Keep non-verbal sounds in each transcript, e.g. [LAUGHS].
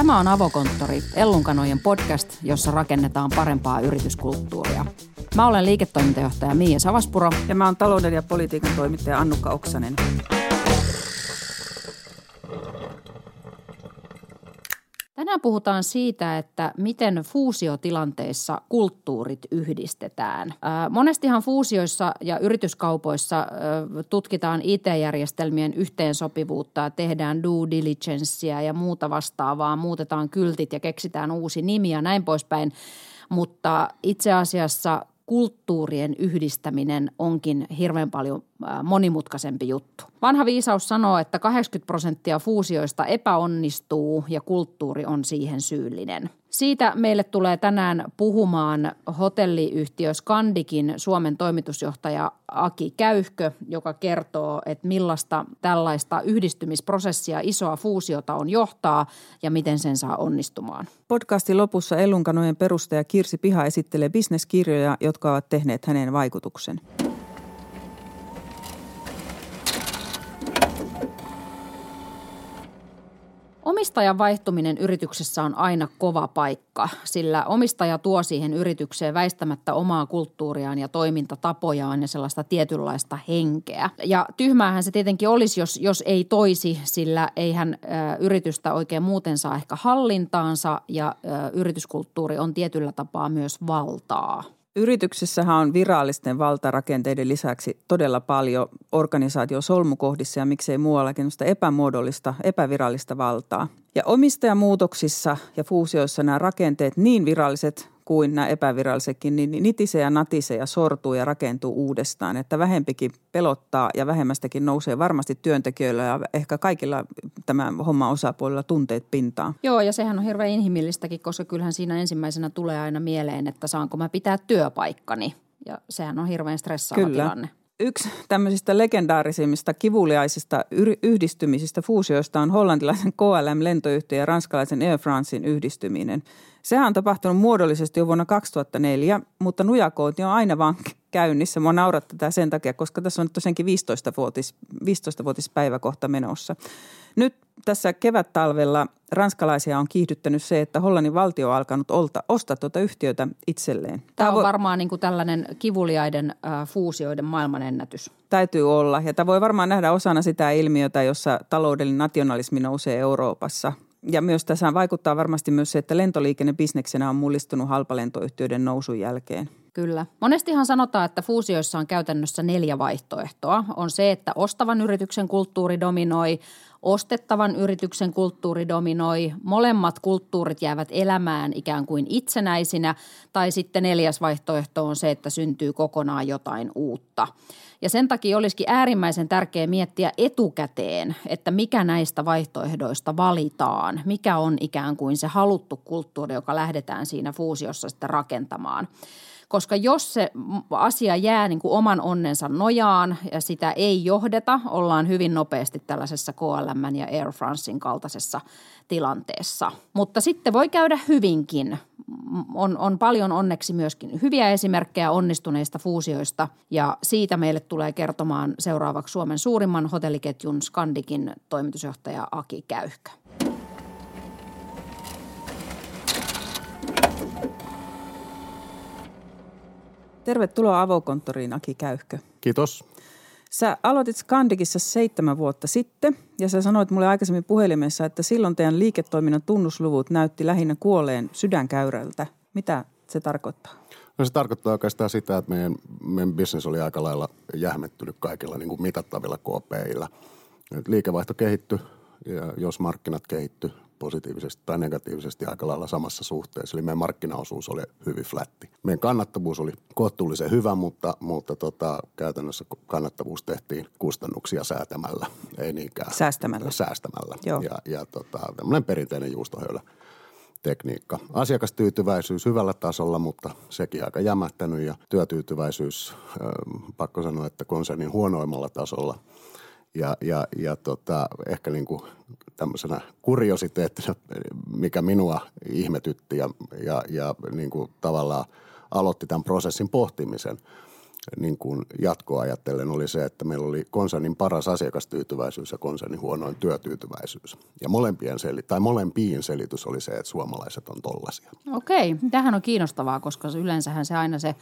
Tämä on Avokonttori, Ellunkanojen podcast, jossa rakennetaan parempaa yrityskulttuuria. Mä olen liiketoimintajohtaja Miia Savaspuro. Ja mä oon talouden ja politiikan toimittaja Annukka Oksanen. Puhutaan siitä, että miten fuusiotilanteissa kulttuurit yhdistetään. Monestihan fuusioissa ja yrityskaupoissa tutkitaan IT-järjestelmien yhteensopivuutta tehdään due diligencea ja muuta vastaavaa, muutetaan kyltit ja keksitään uusi nimi ja näin poispäin. Mutta itse asiassa kulttuurien yhdistäminen onkin hirveän paljon monimutkaisempi juttu. Vanha viisaus sanoo, että 80 prosenttia fuusioista epäonnistuu ja kulttuuri on siihen syyllinen. Siitä meille tulee tänään puhumaan hotelliyhtiö Skandikin Suomen toimitusjohtaja Aki Käyhkö, joka kertoo, että millaista tällaista yhdistymisprosessia isoa fuusiota on johtaa ja miten sen saa onnistumaan. Podcastin lopussa Ellunkanojen perustaja Kirsi Piha esittelee bisneskirjoja, jotka ovat tehneet hänen vaikutuksen. Omistajan vaihtuminen yrityksessä on aina kova paikka, sillä omistaja tuo siihen yritykseen väistämättä omaa kulttuuriaan ja toimintatapojaan ja sellaista tietynlaista henkeä. Ja tyhmäähän se tietenkin olisi, jos, jos ei toisi, sillä eihän ö, yritystä oikein muuten saa ehkä hallintaansa ja ö, yrityskulttuuri on tietyllä tapaa myös valtaa. Yrityksessähän on virallisten valtarakenteiden lisäksi todella paljon organisaatiosolmukohdissa ja miksei muuallakin epämuodollista, epävirallista valtaa. Ja omistajamuutoksissa ja fuusioissa nämä rakenteet, niin viralliset kuin nämä epävirallisetkin, niin nitisee ja natisee ja sortuu ja rakentuu uudestaan. Että vähempikin pelottaa ja vähemmästäkin nousee varmasti työntekijöillä ja ehkä kaikilla tämä homma osapuolella tunteet pintaan. Joo ja sehän on hirveän inhimillistäkin, koska kyllähän siinä ensimmäisenä tulee aina mieleen, että saanko mä pitää työpaikkani. Ja sehän on hirveän stressaava Kyllä. tilanne yksi tämmöisistä legendaarisimmista kivuliaisista yhdistymisistä, fuusioista on hollantilaisen KLM-lentoyhtiö ja ranskalaisen Air Francein yhdistyminen. Sehän on tapahtunut muodollisesti jo vuonna 2004, mutta nujakooti on aina vaan käynnissä. Mua naurattaa tätä sen takia, koska tässä on tosiaankin 15-vuotis, 15-vuotispäiväkohta menossa. Nyt tässä kevättalvella ranskalaisia on kiihdyttänyt se, että Hollannin valtio on alkanut olta, ostaa tuota yhtiötä itselleen. Tämä on voi, varmaan niin kuin tällainen kivuliaiden äh, fuusioiden maailmanennätys. Täytyy olla. Ja tämä voi varmaan nähdä osana sitä ilmiötä, jossa taloudellinen nationalismi nousee Euroopassa. Ja myös tässä vaikuttaa varmasti myös se, että lentoliikennebisneksenä on mullistunut halpalentoyhtiöiden nousun jälkeen. Kyllä. Monestihan sanotaan, että fuusioissa on käytännössä neljä vaihtoehtoa. On se, että ostavan yrityksen kulttuuri dominoi, ostettavan yrityksen kulttuuri dominoi, molemmat kulttuurit jäävät elämään ikään kuin itsenäisinä, tai sitten neljäs vaihtoehto on se, että syntyy kokonaan jotain uutta. Ja sen takia olisikin äärimmäisen tärkeää miettiä etukäteen, että mikä näistä vaihtoehdoista valitaan, mikä on ikään kuin se haluttu kulttuuri, joka lähdetään siinä fuusiossa sitten rakentamaan koska jos se asia jää niin kuin oman onnensa nojaan ja sitä ei johdeta, ollaan hyvin nopeasti tällaisessa KLM ja Air Francein kaltaisessa tilanteessa. Mutta sitten voi käydä hyvinkin. On, on paljon onneksi myöskin hyviä esimerkkejä onnistuneista fuusioista ja siitä meille tulee kertomaan seuraavaksi Suomen suurimman hotelliketjun Skandikin toimitusjohtaja Aki Käyhkö. Tervetuloa avokonttoriin, Aki Käyhkö. Kiitos. Sä aloitit Skandikissa seitsemän vuotta sitten ja sä sanoit mulle aikaisemmin puhelimessa, että silloin teidän liiketoiminnan tunnusluvut näytti lähinnä kuolleen sydänkäyrältä. Mitä se tarkoittaa? No se tarkoittaa oikeastaan sitä, että meidän, meidän bisnes oli aika lailla jähmettynyt kaikilla niin kuin mitattavilla KPIillä. Liikevaihto kehittyi ja jos markkinat kehittyi, positiivisesti tai negatiivisesti aika lailla samassa suhteessa. Eli meidän markkinaosuus oli hyvin flätti. Meidän kannattavuus oli kohtuullisen hyvä, mutta, mutta tota, käytännössä kannattavuus tehtiin kustannuksia säätämällä, ei niinkään säästämällä. säästämällä. Joo. Ja, ja tota, tämmöinen perinteinen juustohöylä tekniikka. Asiakastyytyväisyys hyvällä tasolla, mutta sekin aika jämähtänyt ja työtyytyväisyys, pakko sanoa, että konsernin huonoimmalla tasolla – ja, ja, ja tota, ehkä niin kuin tämmöisenä kuriositeettina, mikä minua ihmetytti ja, ja, ja niin kuin tavallaan aloitti tämän prosessin pohtimisen, niin kuin jatkoa ajatellen oli se, että meillä oli konsernin paras asiakastyytyväisyys ja konsernin huonoin työtyytyväisyys. Ja molempien seli, tai molempiin selitys oli se, että suomalaiset on tollasia. Okei, tähän on kiinnostavaa, koska yleensähän se aina se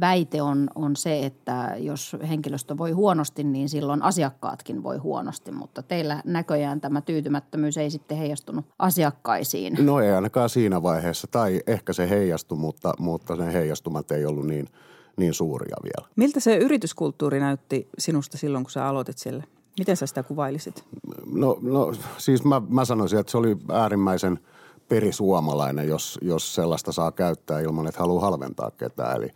väite on, on se, että jos henkilöstö voi huonosti, niin silloin asiakkaatkin voi huonosti. Mutta teillä näköjään tämä tyytymättömyys ei sitten heijastunut asiakkaisiin. No ei ainakaan siinä vaiheessa, tai ehkä se heijastui, mutta, mutta ne heijastumat ei ollut niin – niin suuria vielä. Miltä se yrityskulttuuri näytti sinusta silloin, kun sä aloitit sille? Miten sä sitä kuvailisit? No, no siis mä, mä sanoisin, että se oli äärimmäisen perisuomalainen, jos, jos sellaista saa käyttää ilman, että haluaa halventaa ketään. Eli,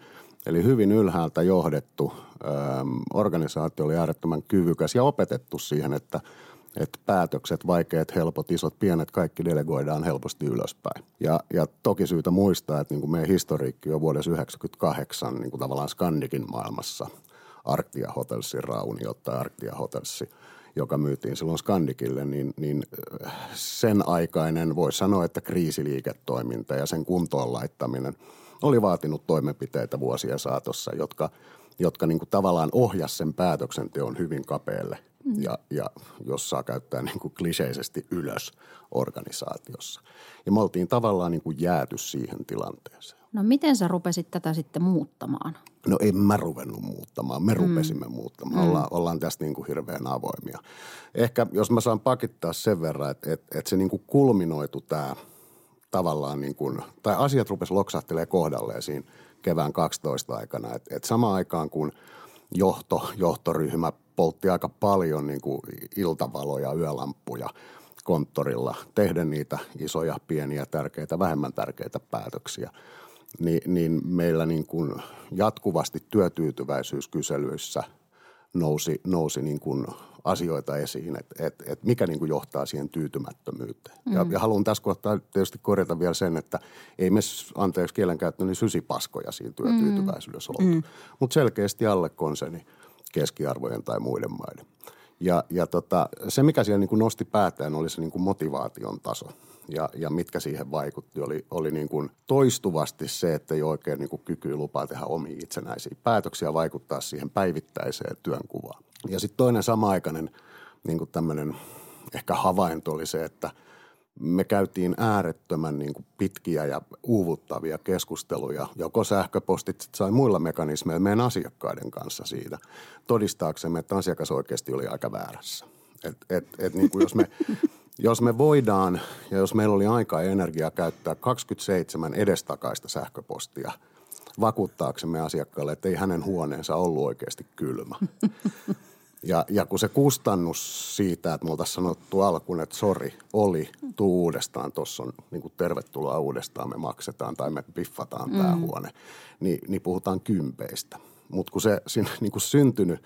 eli hyvin ylhäältä johdettu ö, organisaatio oli äärettömän kyvykäs ja opetettu siihen, että – että päätökset, vaikeat, helpot, isot, pienet, kaikki delegoidaan helposti ylöspäin. Ja, ja toki syytä muistaa, että niin kuin meidän historiikki on vuodessa 1998 niin kuin tavallaan Skandikin maailmassa Arktia Hotelsin raunio tai Arktia Hotelsi, joka myytiin silloin Skandikille, niin, niin sen aikainen, voisi sanoa, että kriisiliiketoiminta ja sen kuntoon laittaminen oli vaatinut toimenpiteitä vuosien saatossa, jotka, jotka niin kuin tavallaan ohjas sen päätöksenteon hyvin kapealle. Ja, ja jos saa käyttää niin kuin kliseisesti ylös organisaatiossa. Ja me oltiin tavallaan niin kuin jääty siihen tilanteeseen. No miten sä rupesit tätä sitten muuttamaan? No en mä ruvennut muuttamaan, me mm. rupesimme muuttamaan. Mm. Ollaan, ollaan tästä niin kuin hirveän avoimia. Ehkä jos mä saan pakittaa sen verran, että, että, että se niin kuin kulminoitu tämä tavallaan niin kuin, tai asiat rupesi loksahtelemaan kohdalleen siinä kevään 12 aikana. Että, että samaan aikaan kun johto, johtoryhmä poltti aika paljon niin kuin iltavaloja, yölampuja konttorilla, tehdä niitä isoja, pieniä, tärkeitä, vähemmän tärkeitä päätöksiä. Ni, niin meillä niin kuin jatkuvasti työtyytyväisyyskyselyissä nousi, nousi niin kuin asioita esiin, että et, et mikä niin kuin johtaa siihen tyytymättömyyteen. Mm. Ja, ja haluan tässä kohtaa tietysti korjata vielä sen, että ei me, anteeksi kielenkäyttö, niin sysipaskoja siinä työtyytyväisyydessä mm. oltu. Mm. Mutta selkeästi alle konserni keskiarvojen tai muiden maiden. Ja, ja tota, se, mikä siellä niin kuin nosti päätään, oli se niin kuin motivaation taso. Ja, ja mitkä siihen vaikutti, oli, oli niin kuin toistuvasti se, että ei oikein niin kuin kyky lupaa tehdä omia itsenäisiä päätöksiä, vaikuttaa siihen päivittäiseen työnkuvaan. Ja sitten toinen sama-aikainen niin kuin tämmöinen ehkä havainto oli se, että – me käytiin äärettömän niin kuin pitkiä ja uuvuttavia keskusteluja, joko sähköpostit sai muilla mekanismeilla meidän asiakkaiden kanssa siitä, todistaaksemme, että asiakas oikeasti oli aika väärässä. Et, et, et niin kuin jos, me, [LAUGHS] jos me voidaan ja jos meillä oli aikaa ja energiaa käyttää 27 edestakaista sähköpostia vakuuttaaksemme asiakkaalle, että ei hänen huoneensa ollut oikeasti kylmä [LAUGHS] – ja, ja kun se kustannus siitä, että me oltaisiin sanottu alkuun, että sori, oli, tuu uudestaan, tuossa on niin kuin tervetuloa uudestaan, me maksetaan tai me piffataan mm. tämä huone, niin, niin puhutaan kympeistä. Mutta kun se siinä niin kuin syntynyt,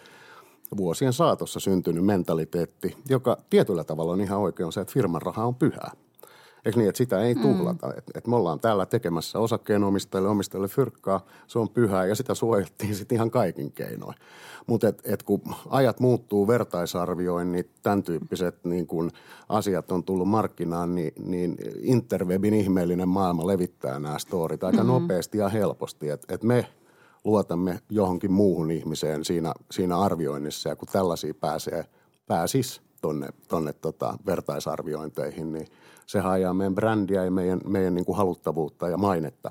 vuosien saatossa syntynyt mentaliteetti, joka tietyllä tavalla on ihan oikein, on se, että firman raha on pyhää. Eikö niin, että sitä ei mm. tuhlata. Mm. Että et me ollaan täällä tekemässä osakkeenomistajille, omistajille fyrkkaa, se on pyhää ja sitä suojeltiin sitten ihan kaikin keinoin. Mutta et, et kun ajat muuttuu, vertaisarvioinnit, tämän tyyppiset niin kun asiat on tullut markkinaan, niin, niin interwebin ihmeellinen maailma levittää nämä storit aika mm-hmm. nopeasti ja helposti. Että et me luotamme johonkin muuhun ihmiseen siinä, siinä arvioinnissa ja kun tällaisia pääsee, pääsis tonne, tonne tota vertaisarviointeihin, niin se ajaa meidän brändiä ja meidän, meidän niin kuin haluttavuutta ja mainetta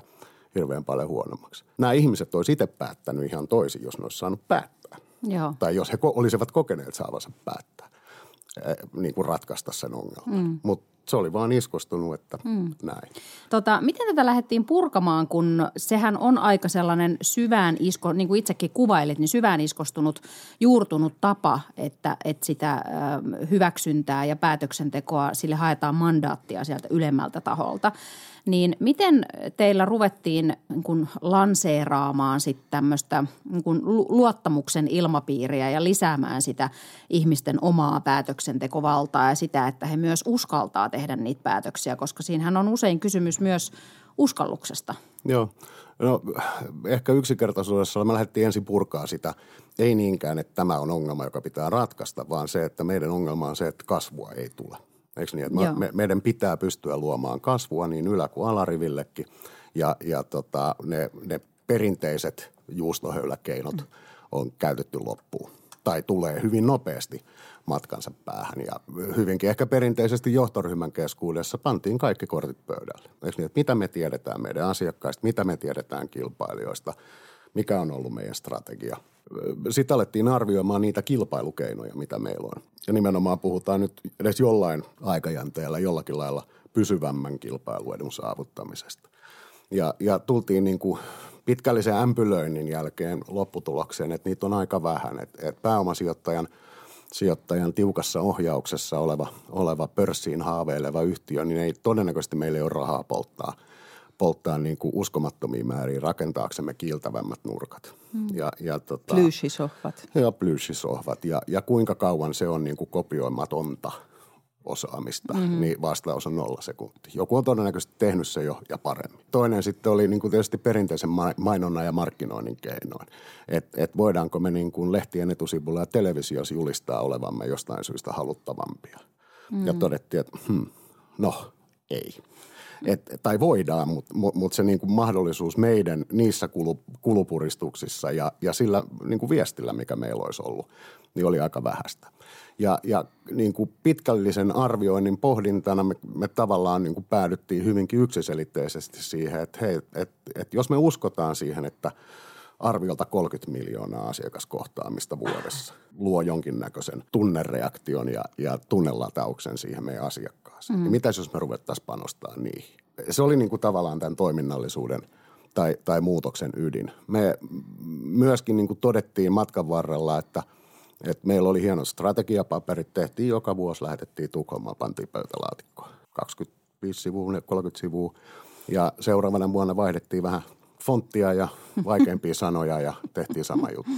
hirveän paljon huonommaksi. Nämä ihmiset olisi itse päättänyt ihan toisin, jos ne olisi saanut päättää. Joo. Tai jos he ko- olisivat kokeneet saavansa päättää, eh, niin kuin ratkaista sen ongelman. Mm. Mutta se oli vaan iskostunut, että mm. näin. Tota, miten tätä lähdettiin purkamaan, kun sehän on aika sellainen syvään isko, niin kuin itsekin kuvailit, niin syvään iskostunut, juurtunut tapa, että, että sitä ö, hyväksyntää ja päätöksentekoa, sille haetaan mandaattia sieltä ylemmältä taholta. Niin miten teillä ruvettiin niin kuin lanseeraamaan sitten tämmöistä niin kuin luottamuksen ilmapiiriä ja lisäämään sitä ihmisten omaa päätöksentekovaltaa ja sitä, että he myös uskaltaa tehdä niitä päätöksiä, koska siinähän on usein kysymys myös uskalluksesta. Joo. No ehkä yksinkertaisuudessa me lähdettiin ensin purkaa sitä. Ei niinkään, että tämä on ongelma, joka pitää ratkaista, vaan se, että meidän ongelma on se, että kasvua ei tule. Eikö niin? Että me, meidän pitää pystyä luomaan kasvua niin ylä- kuin alarivillekin. Ja, ja tota, ne, ne perinteiset juustohöyläkeinot mm. on käytetty loppuun tai tulee hyvin nopeasti matkansa päähän. Ja hyvinkin ehkä perinteisesti johtoryhmän keskuudessa pantiin kaikki kortit pöydälle. Eikö niin, että mitä me tiedetään meidän asiakkaista, mitä me tiedetään kilpailijoista, mikä on ollut meidän strategia. Sitten alettiin arvioimaan niitä kilpailukeinoja, mitä meillä on. Ja nimenomaan puhutaan nyt edes jollain aikajänteellä jollakin lailla pysyvämmän kilpailuedun saavuttamisesta. Ja, ja tultiin niin kuin pitkällisen ämpylöinnin jälkeen lopputulokseen, että niitä on aika vähän. Että, että pääomasijoittajan sijoittajan tiukassa ohjauksessa oleva, oleva pörssiin haaveileva yhtiö, niin ei todennäköisesti meillä ole rahaa polttaa, polttaa niin kuin uskomattomia määriä rakentaaksemme kiiltävämmät nurkat. Mm. Ja, ja tota, plyysisohvat. Ja plyysisohvat. Ja, ja kuinka kauan se on niin kuin kopioimatonta – osaamista, mm-hmm. niin vastaus on nolla sekuntia. Joku on todennäköisesti tehnyt se jo ja paremmin. Toinen sitten oli niin kuin tietysti perinteisen mainonnan ja markkinoinnin keinoin. Että et voidaanko me niin kuin lehtien etusivulla ja televisiossa julistaa olevamme jostain syystä haluttavampia. Mm-hmm. Ja todettiin, että hmm, no ei. Et, tai voidaan, mutta mut, mut se niinku mahdollisuus meidän niissä kulu, kulupuristuksissa ja, ja sillä niinku viestillä, mikä meillä olisi ollut, niin oli aika vähäistä. Ja, ja niin kuin pitkällisen arvioinnin pohdintana me, me tavallaan niin kuin päädyttiin hyvinkin yksiselitteisesti siihen, että hei, et, et jos me uskotaan siihen, että arviolta 30 miljoonaa asiakaskohtaamista vuodessa luo jonkinnäköisen tunnereaktion ja, ja tunnelatauksen siihen meidän asiakkaaseen. Mm. Mitä jos me ruvettaisiin panostaa niihin? Se oli niin kuin tavallaan tämän toiminnallisuuden tai, tai muutoksen ydin. Me myöskin niin kuin todettiin matkan varrella, että – et meillä oli hieno strategiapaperit, tehtiin joka vuosi, lähetettiin Tukholmaan, pantiin pöytälaatikkoon. 25 sivua, 30 sivua. Ja seuraavana vuonna vaihdettiin vähän fonttia ja vaikeampia [LAUGHS] sanoja ja tehtiin sama juttu.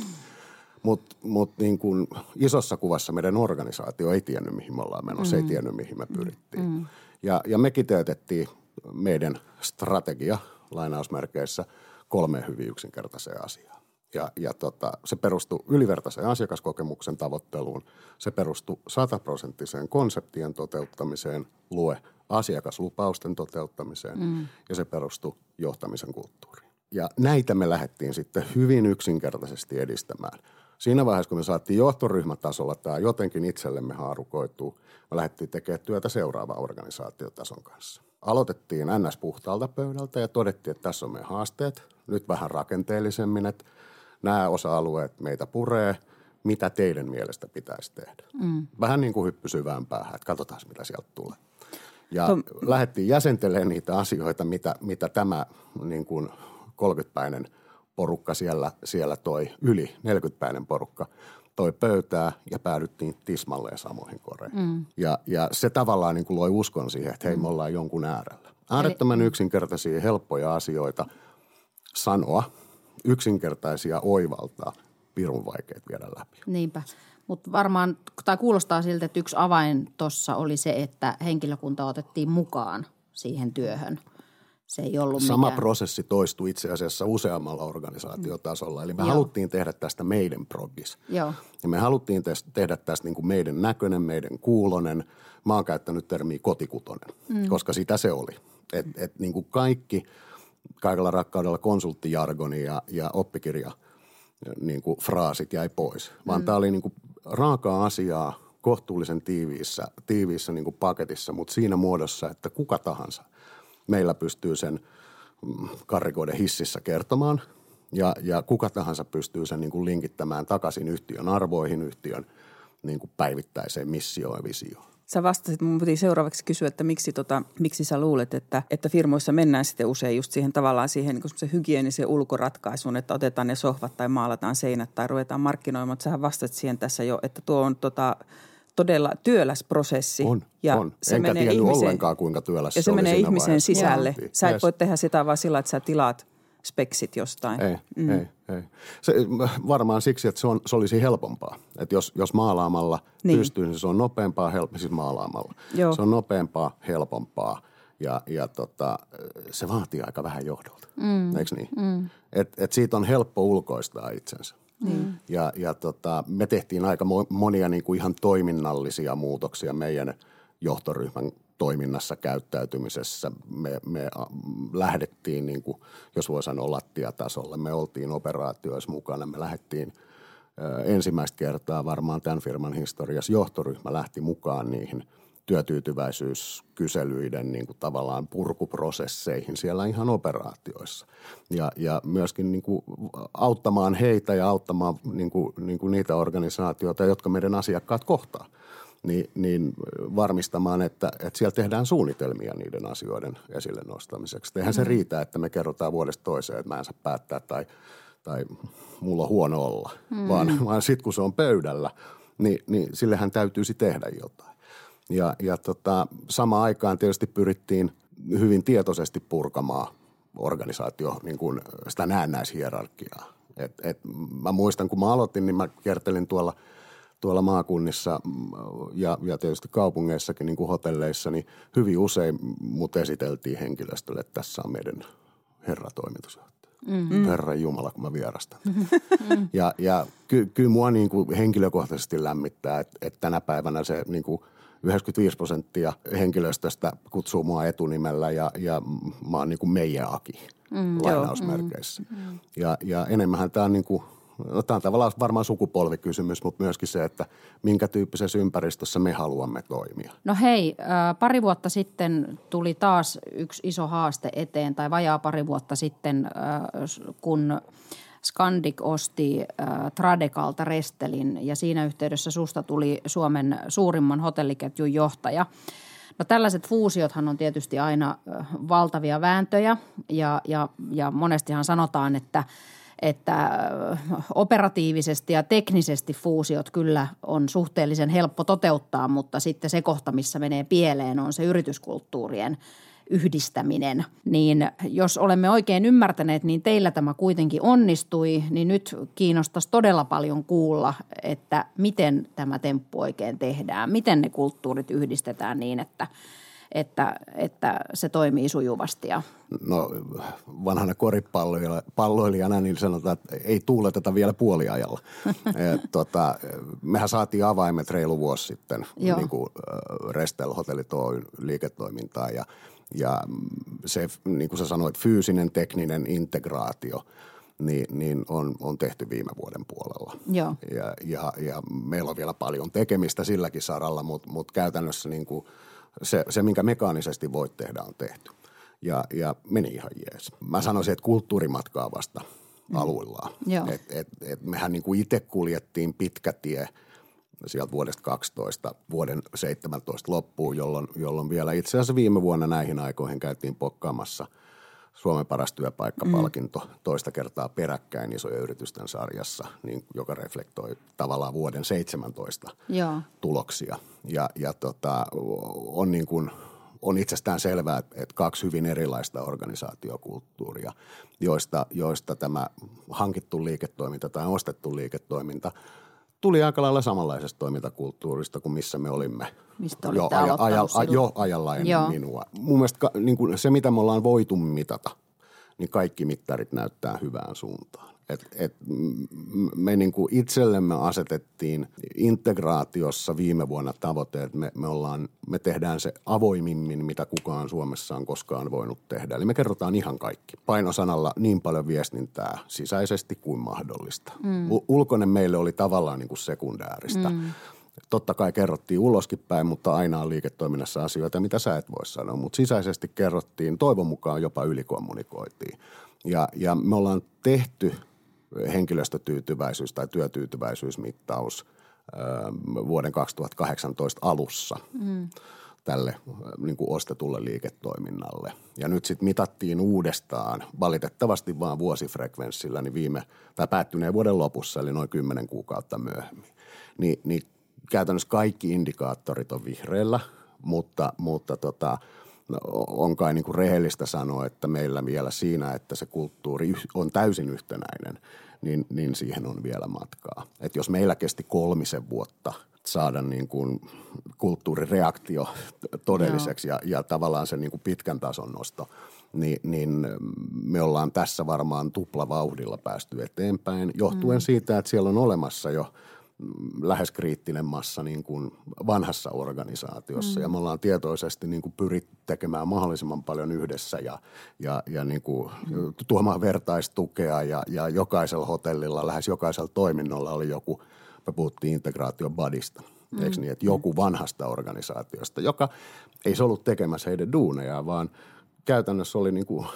Mutta mut niin kun isossa kuvassa meidän organisaatio ei tiennyt, mihin me ollaan menossa, mm. ei tiennyt, mihin me pyrittiin. Mm. Ja, ja me kiteytettiin meidän strategia lainausmerkeissä kolmeen hyvin yksinkertaiseen asiaan. Ja, ja tota, se perustui ylivertaisen asiakaskokemuksen tavoitteluun. Se perustui sataprosenttiseen konseptien toteuttamiseen, lue asiakaslupausten toteuttamiseen mm. ja se perustui johtamisen kulttuuriin. Ja näitä me lähdettiin sitten hyvin yksinkertaisesti edistämään. Siinä vaiheessa, kun me saatiin johtoryhmätasolla tämä jotenkin itsellemme haarukoituu, me lähdettiin tekemään työtä seuraavan organisaatiotason kanssa. Aloitettiin NS puhtaalta pöydältä ja todettiin, että tässä on meidän haasteet. Nyt vähän rakenteellisemmin, että nämä osa-alueet meitä puree, mitä teidän mielestä pitäisi tehdä. Mm. Vähän niin kuin hyppy syvään päähän, että katsotaan mitä sieltä tulee. Ja Tom. lähdettiin jäsentelemään niitä asioita, mitä, mitä tämä niin kuin 30-päinen porukka siellä, siellä toi, yli 40-päinen porukka toi pöytää ja päädyttiin tismalleen samoihin koreihin. Mm. Ja, ja se tavallaan niin kuin loi uskon siihen, että hei me ollaan jonkun äärellä. Äärettömän yksinkertaisia, helppoja asioita sanoa – yksinkertaisia oivaltaa, pirun vaikeat viedä läpi. Niinpä. Mutta varmaan, tai kuulostaa siltä, että yksi avain tuossa oli se, että henkilökunta otettiin mukaan siihen työhön. Se ei ollut Sama mikään. prosessi toistui itse asiassa useammalla organisaatiotasolla. Eli me Joo. haluttiin tehdä tästä meidän progis. Joo. Ja me haluttiin tehdä tästä niin kuin meidän näköinen, meidän kuulonen. Mä oon käyttänyt termiä kotikutonen, mm. koska sitä se oli. Et, et niin kuin kaikki – kaikella rakkaudella konsulttijargoni ja, ja oppikirja niin kuin fraasit jäi pois, vaan mm. tämä oli niin kuin raakaa asiaa kohtuullisen tiiviissä, tiiviissä niin kuin paketissa, mutta siinä muodossa, että kuka tahansa meillä pystyy sen mm, karrikoiden hississä kertomaan ja, ja kuka tahansa pystyy sen niin kuin linkittämään takaisin yhtiön arvoihin, yhtiön niin kuin päivittäiseen missioon ja visioon. Sä vastasit, mun piti seuraavaksi kysyä, että miksi, tota, miksi sä luulet, että, että firmoissa mennään sitten usein just siihen tavallaan siihen niin se hygienisen ulkoratkaisuun, että otetaan ne sohvat tai maalataan seinät tai ruvetaan markkinoimaan. Mutta sähän vastasit siihen tässä jo, että tuo on tota, todella työläs prosessi. On, ja on. Se Enkä menee ihmiseen, ollenkaan, kuinka työläs ja se, se menee ihmisen vaiheessa. sisälle. Sä et yes. voi tehdä sitä vaan sillä, että sä tilaat speksit jostain. Ei, mm. ei, ei. Se, varmaan siksi, että se, on, se olisi helpompaa. Että jos, jos maalaamalla niin. pystyy, niin se on nopeampaa, help, siis maalaamalla. Joo. Se on nopeampaa, helpompaa ja, ja tota, se vaatii aika vähän johdolta. Mm. Eikö niin? Mm. Et, et siitä on helppo ulkoistaa itsensä. Mm. Ja, ja tota, me tehtiin aika monia niin kuin ihan toiminnallisia muutoksia meidän johtoryhmän toiminnassa, käyttäytymisessä. Me, me lähdettiin, niin kuin, jos voi sanoa lattiatasolle, me oltiin operaatioissa mukana, me lähdettiin ensimmäistä kertaa varmaan tämän firman historiassa johtoryhmä lähti mukaan niihin työtyytyväisyyskyselyiden niin kuin tavallaan purkuprosesseihin siellä ihan operaatioissa. Ja, ja myöskin niin kuin auttamaan heitä ja auttamaan niin kuin, niin kuin niitä organisaatioita, jotka meidän asiakkaat kohtaa – niin, niin varmistamaan, että, että siellä tehdään suunnitelmia niiden asioiden esille nostamiseksi. Eihän se mm. riitä, että me kerrotaan vuodesta toiseen, että mä en saa päättää tai, tai mulla on huono olla, mm. vaan, vaan sitten kun se on pöydällä, niin, niin sillehän täytyisi tehdä jotain. Ja, ja tota, samaan aikaan tietysti pyrittiin hyvin tietoisesti purkamaan organisaatio niin kuin sitä näennäishierarkiaa. Et, et, mä muistan, kun mä aloitin, niin mä kertelin tuolla – tuolla maakunnissa mm, ja, ja tietysti kaupungeissakin niin kuin hotelleissa, niin hyvin usein mut esiteltiin henkilöstölle, että tässä on meidän herra toimitusjohtaja. Mm-hmm. Herra Jumala, kun mä vierastan. Mm-hmm. Ja, ja ky, kyllä mua niin kuin henkilökohtaisesti lämmittää, että, että tänä päivänä se niin kuin 95 prosenttia henkilöstöstä kutsuu mua etunimellä ja, ja mä oon niin kuin meidän Aki mm, lainausmerkeissä. Mm, ja, ja enemmän tämä on niin kuin – no, tämä on tavallaan varmaan sukupolvikysymys, mutta myöskin se, että minkä tyyppisessä ympäristössä me haluamme toimia. No hei, pari vuotta sitten tuli taas yksi iso haaste eteen, tai vajaa pari vuotta sitten, kun Scandic osti Tradekalta Restelin ja siinä yhteydessä susta tuli Suomen suurimman hotelliketjun johtaja. No tällaiset fuusiothan on tietysti aina valtavia vääntöjä ja, ja, ja monestihan sanotaan, että – että äh, operatiivisesti ja teknisesti fuusiot kyllä on suhteellisen helppo toteuttaa, mutta sitten se kohta, missä menee pieleen, on se yrityskulttuurien yhdistäminen. Niin jos olemme oikein ymmärtäneet, niin teillä tämä kuitenkin onnistui, niin nyt kiinnostaisi todella paljon kuulla, että miten tämä temppu oikein tehdään, miten ne kulttuurit yhdistetään niin, että – että, että se toimii sujuvasti. Ja. No vanhana koripalloilijana niin sanotaan, että ei tuuleteta vielä puoliajalla. [LAUGHS] Et, tota, mehän saatiin avaimet reilu vuosi sitten niin kuin Restel Hotellit Oyn liiketoimintaan ja, ja se, niin kuin sä sanoit, fyysinen tekninen integraatio – niin, niin on, on tehty viime vuoden puolella. Joo. Ja, ja, ja meillä on vielä paljon tekemistä silläkin saralla, mutta, mutta käytännössä niin kuin – se, se, minkä mekaanisesti voit tehdä, on tehty. Ja, ja meni ihan jees. Mä sanoisin, että kulttuurimatkaa vasta mm. Et, et, et mehän niin kuin itse kuljettiin pitkä tie sieltä vuodesta 12 vuoden 17 loppuun, jolloin, jolloin vielä itse asiassa viime vuonna näihin aikoihin käytiin pokkaamassa – Suomen paras työpaikkapalkinto mm. toista kertaa peräkkäin isojen yritysten sarjassa, niin, joka reflektoi tavallaan vuoden 17 Joo. tuloksia. Ja, ja tota, on, niin kuin, on itsestään selvää, että kaksi hyvin erilaista organisaatiokulttuuria, joista, joista tämä hankittu liiketoiminta tai ostettu liiketoiminta – tuli aika lailla samanlaisesta toimintakulttuurista kuin missä me olimme Mistä jo, aja, aja, jo ajalla ennen Joo. minua. Mun mielestä niin kuin se, mitä me ollaan voitu mitata, niin kaikki mittarit näyttää hyvään suuntaan. Et, et me niin kuin itsellemme asetettiin integraatiossa viime vuonna tavoite, että me, me, ollaan, me tehdään se avoimimmin, mitä kukaan Suomessa on koskaan voinut tehdä. Eli me kerrotaan ihan kaikki. Painosanalla niin paljon viestintää sisäisesti kuin mahdollista. Mm. U- ulkoinen meille oli tavallaan niin kuin sekundääristä. Mm. Totta kai kerrottiin uloskin päin, mutta aina on liiketoiminnassa asioita, mitä sä et voi sanoa. Mutta sisäisesti kerrottiin, toivon mukaan jopa ylikommunikoitiin. Ja, ja me ollaan tehty – henkilöstötyytyväisyys tai työtyytyväisyysmittaus vuoden 2018 alussa mm. tälle niin kuin ostetulle liiketoiminnalle. Ja nyt sitten mitattiin uudestaan, valitettavasti vaan vuosifrekvenssillä, niin viime, tai päättyneen vuoden lopussa, eli noin kymmenen kuukautta myöhemmin. Ni, niin käytännössä kaikki indikaattorit on vihreällä, mutta, mutta tota, on kai niin kuin rehellistä sanoa, että meillä vielä siinä, että se kulttuuri on täysin yhtenäinen, niin, niin siihen on vielä matkaa. Et jos meillä kesti kolmisen vuotta saada niin kuin kulttuurireaktio todelliseksi ja, ja tavallaan se niin kuin pitkän tason nosto, niin, niin me ollaan tässä varmaan tuplavauhdilla päästy eteenpäin, johtuen mm. siitä, että siellä on olemassa jo lähes kriittinen massa niin kuin vanhassa organisaatiossa. Mm. Ja me ollaan tietoisesti niin kuin pyritty tekemään mahdollisimman paljon yhdessä ja, ja, ja niin kuin mm. tuomaan vertaistukea. Ja, ja jokaisella hotellilla, lähes jokaisella toiminnolla oli joku, me puhuttiin integraatiobadista. Mm. Eikö niin, että joku vanhasta organisaatiosta, joka ei se ollut tekemässä heidän duuneja, vaan – käytännössä oli niin kuin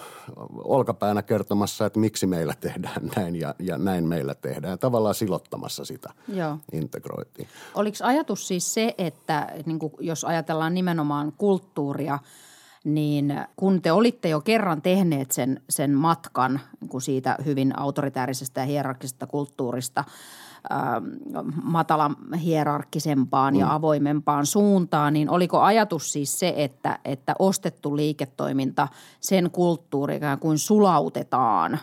olkapäänä kertomassa, että miksi meillä tehdään näin ja, ja näin meillä tehdään. Tavallaan silottamassa sitä Joo. integroitiin. Oliko ajatus siis se, että niin kuin jos ajatellaan nimenomaan kulttuuria, niin kun te olitte jo kerran tehneet sen, sen matkan niin kuin siitä hyvin autoritäärisestä ja hierarkisesta kulttuurista – hierarkkisempaan mm. ja avoimempaan suuntaan, niin oliko ajatus siis se, että, että ostettu liiketoiminta, sen kulttuuri ikään kuin sulautetaan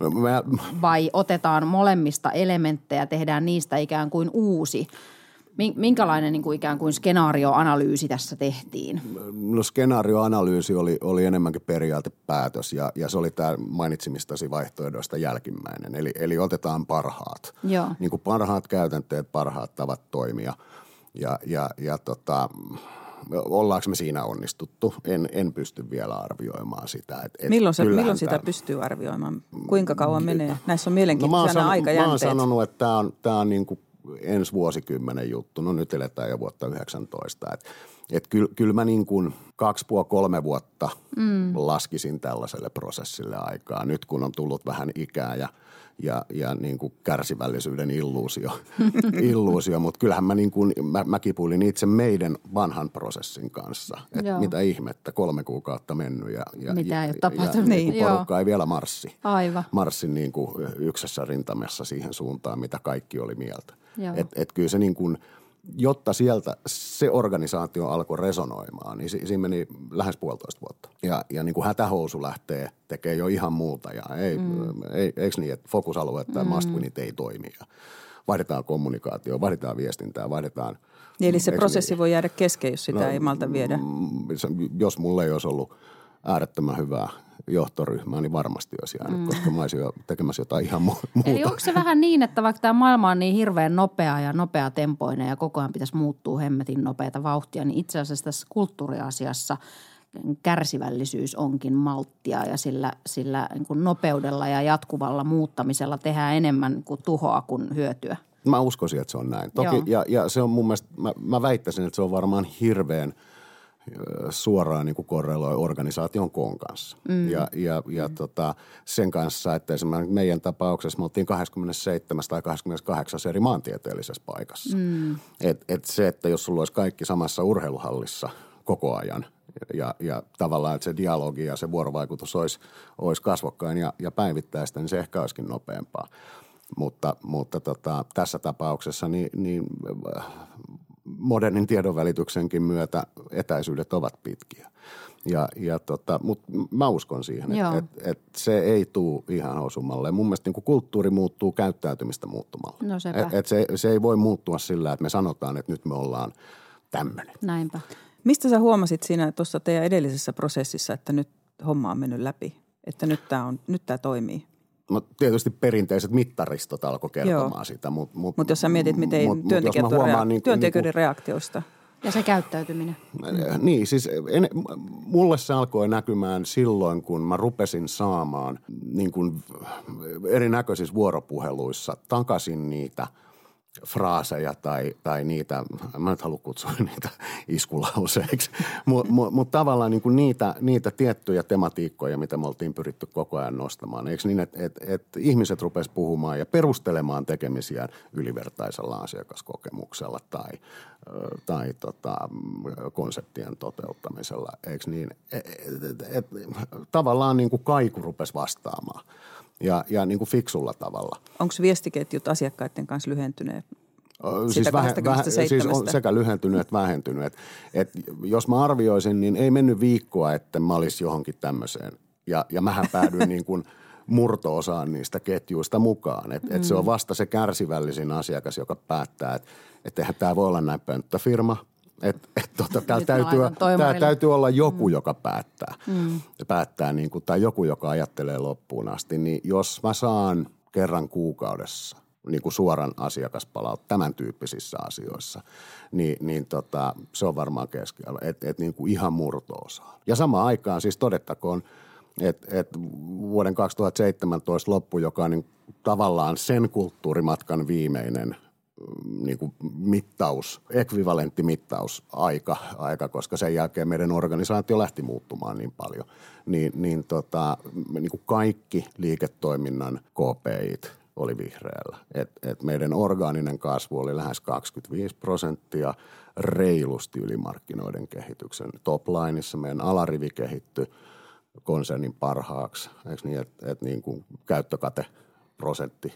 no, mä... vai otetaan molemmista elementtejä, tehdään niistä ikään kuin uusi – Minkälainen niin kuin ikään kuin skenaarioanalyysi tässä tehtiin? No skenaarioanalyysi oli, oli enemmänkin periaatepäätös ja, ja se oli tämä mainitsemistasi vaihtoehdoista jälkimmäinen. Eli, eli otetaan parhaat. Joo. Niin kuin parhaat käytänteet, parhaat tavat toimia. Ja, ja, ja tota, ollaanko me siinä onnistuttu? En, en pysty vielä arvioimaan sitä. Et, et milloin, se, milloin sitä pystyy arvioimaan? Kuinka kauan menee? Näissä on mielenkiintoisia no, aikajänteet. Mä oon sanonut, että tämä on, tää on niin kuin ensi vuosikymmenen juttu. No nyt eletään jo vuotta 19. Että et kyllä, kyl mä niin kuin kaksi puoli kolme vuotta mm. laskisin tällaiselle prosessille aikaa. Nyt kun on tullut vähän ikää ja, ja, ja niin kuin kärsivällisyyden illuusio, [LAUGHS] illuusio. mutta kyllähän mä, niin kuin, mä, mä kipuilin itse meidän vanhan prosessin kanssa. Että mitä ihmettä, kolme kuukautta mennyt ja, ja, mitä ja, ei tapahtunut. Ja, niin. porukka Joo. ei vielä marssi. Aivan. Marssin niin kuin yksessä rintamessa siihen suuntaan, mitä kaikki oli mieltä. Että et kyllä se niin kuin – jotta sieltä se organisaatio alkoi resonoimaan, niin siinä meni lähes puolitoista vuotta. Ja, ja niin kuin hätähousu lähtee tekee jo ihan muuta ja ei, mm. ei, eikö niin, että fokusalueet tai mm. must ei toimi ja vaihdetaan kommunikaatio, vaihdetaan viestintää, vaihdetaan. Niin, eli se prosessi niin? voi jäädä kesken, jos sitä no, ei malta viedä. Mm, jos mulle ei olisi ollut äärettömän hyvää johtoryhmää, niin varmasti olisi jäänyt, mm. koska mä olisin jo tekemässä jotain ihan muuta. Eli onko se vähän niin, että vaikka tämä maailma on niin hirveän nopea ja nopea tempoinen ja koko ajan pitäisi muuttua hemmetin nopeata vauhtia, niin itse asiassa tässä kulttuuriasiassa kärsivällisyys onkin malttia ja sillä, sillä niin kuin nopeudella ja jatkuvalla muuttamisella tehdään enemmän kuin tuhoa kuin hyötyä. Mä uskoisin, että se on näin. Toki, ja, ja se on mun mielestä, mä, mä väittäisin, että se on varmaan hirveän – suoraan niin kuin korreloi organisaation koon kanssa. Mm. Ja, ja, ja mm. tota, sen kanssa, että esimerkiksi meidän tapauksessa me oltiin 27 tai 28 eri maantieteellisessä paikassa. Mm. Et, et se, että jos sulla olisi kaikki samassa urheiluhallissa koko ajan ja, ja tavallaan, että se dialogi ja se vuorovaikutus olisi, olisi kasvokkain ja, ja päivittäistä, niin se ehkä olisikin nopeampaa. Mutta, mutta tota, tässä tapauksessa niin, niin modernin tiedonvälityksenkin myötä etäisyydet ovat pitkiä. Ja, ja tota, Mutta mä uskon siihen, että et, et se ei tule ihan osumalle. Mun mielestä niin kulttuuri muuttuu käyttäytymistä muuttumalla. No et, et se, se ei voi muuttua sillä, että me sanotaan, että nyt me ollaan tämmöinen. Näinpä. Mistä sä huomasit siinä tuossa teidän edellisessä prosessissa, että nyt homma on mennyt läpi? Että nyt tämä nyt toimii? No tietysti perinteiset mittaristot alkoi kertomaan Joo. sitä. Mutta mut, mut jos sä mietit, miten mut, työntekijät mut rea- niin, työntekijöiden niin, reaktioista. Ja se käyttäytyminen. Niin, siis en, mulle se alkoi näkymään silloin, kun mä rupesin saamaan niin kuin erinäköisissä vuoropuheluissa takaisin niitä – fraaseja tai, tai niitä, mä nyt halua kutsua [LAUGHS] niitä iskulauseiksi, [LAUGHS] mutta mut, mut tavallaan niin kuin niitä, niitä tiettyjä tematiikkoja, mitä me oltiin pyritty koko ajan nostamaan. Eikö niin, että et, et ihmiset rupes puhumaan ja perustelemaan tekemisiään ylivertaisella asiakaskokemuksella tai, tai tota, konseptien toteuttamisella. Eikö niin, et, et, et, tavallaan niin kuin kaiku rupesi vastaamaan – ja, ja niin kuin fiksulla tavalla. Onko viestiketjut asiakkaiden kanssa lyhentyneet? Siis, vähe, vähe, siis on sekä lyhentynyt että vähentynyt. Et, et jos mä arvioisin, niin ei mennyt viikkoa, että mä olisin johonkin tämmöiseen. Ja, ja mähän [LAUGHS] päädyin niin kuin murto-osaan niistä ketjuista mukaan. Et, mm. et se on mm. vasta se kärsivällisin asiakas, joka päättää, että et eihän tämä voi olla näin pönttöfirma – et, et, tota, tää täytyy, tää täytyy olla joku, mm. joka päättää. Mm. päättää niin kuin, tai joku, joka ajattelee loppuun asti. Niin jos mä saan kerran kuukaudessa niin kuin suoran asiakaspalaut tämän tyyppisissä asioissa, niin, niin tota, se on varmaan keskiarvo, että et niin kuin ihan murto-osa. Ja samaan aikaan siis todettakoon, että et vuoden 2017 loppu, joka on niin tavallaan sen kulttuurimatkan viimeinen niin kuin mittaus, ekvivalentti mittaus aika, koska sen jälkeen meidän organisaatio lähti muuttumaan niin paljon, niin, niin, tota, niin kuin kaikki liiketoiminnan KPIt oli vihreällä. Et, et meidän orgaaninen kasvu oli lähes 25 prosenttia reilusti yli markkinoiden kehityksen. Toplineissa meidän alarivi kehittyi konsernin parhaaksi, eikö niin, että et niin kuin käyttökate prosentti,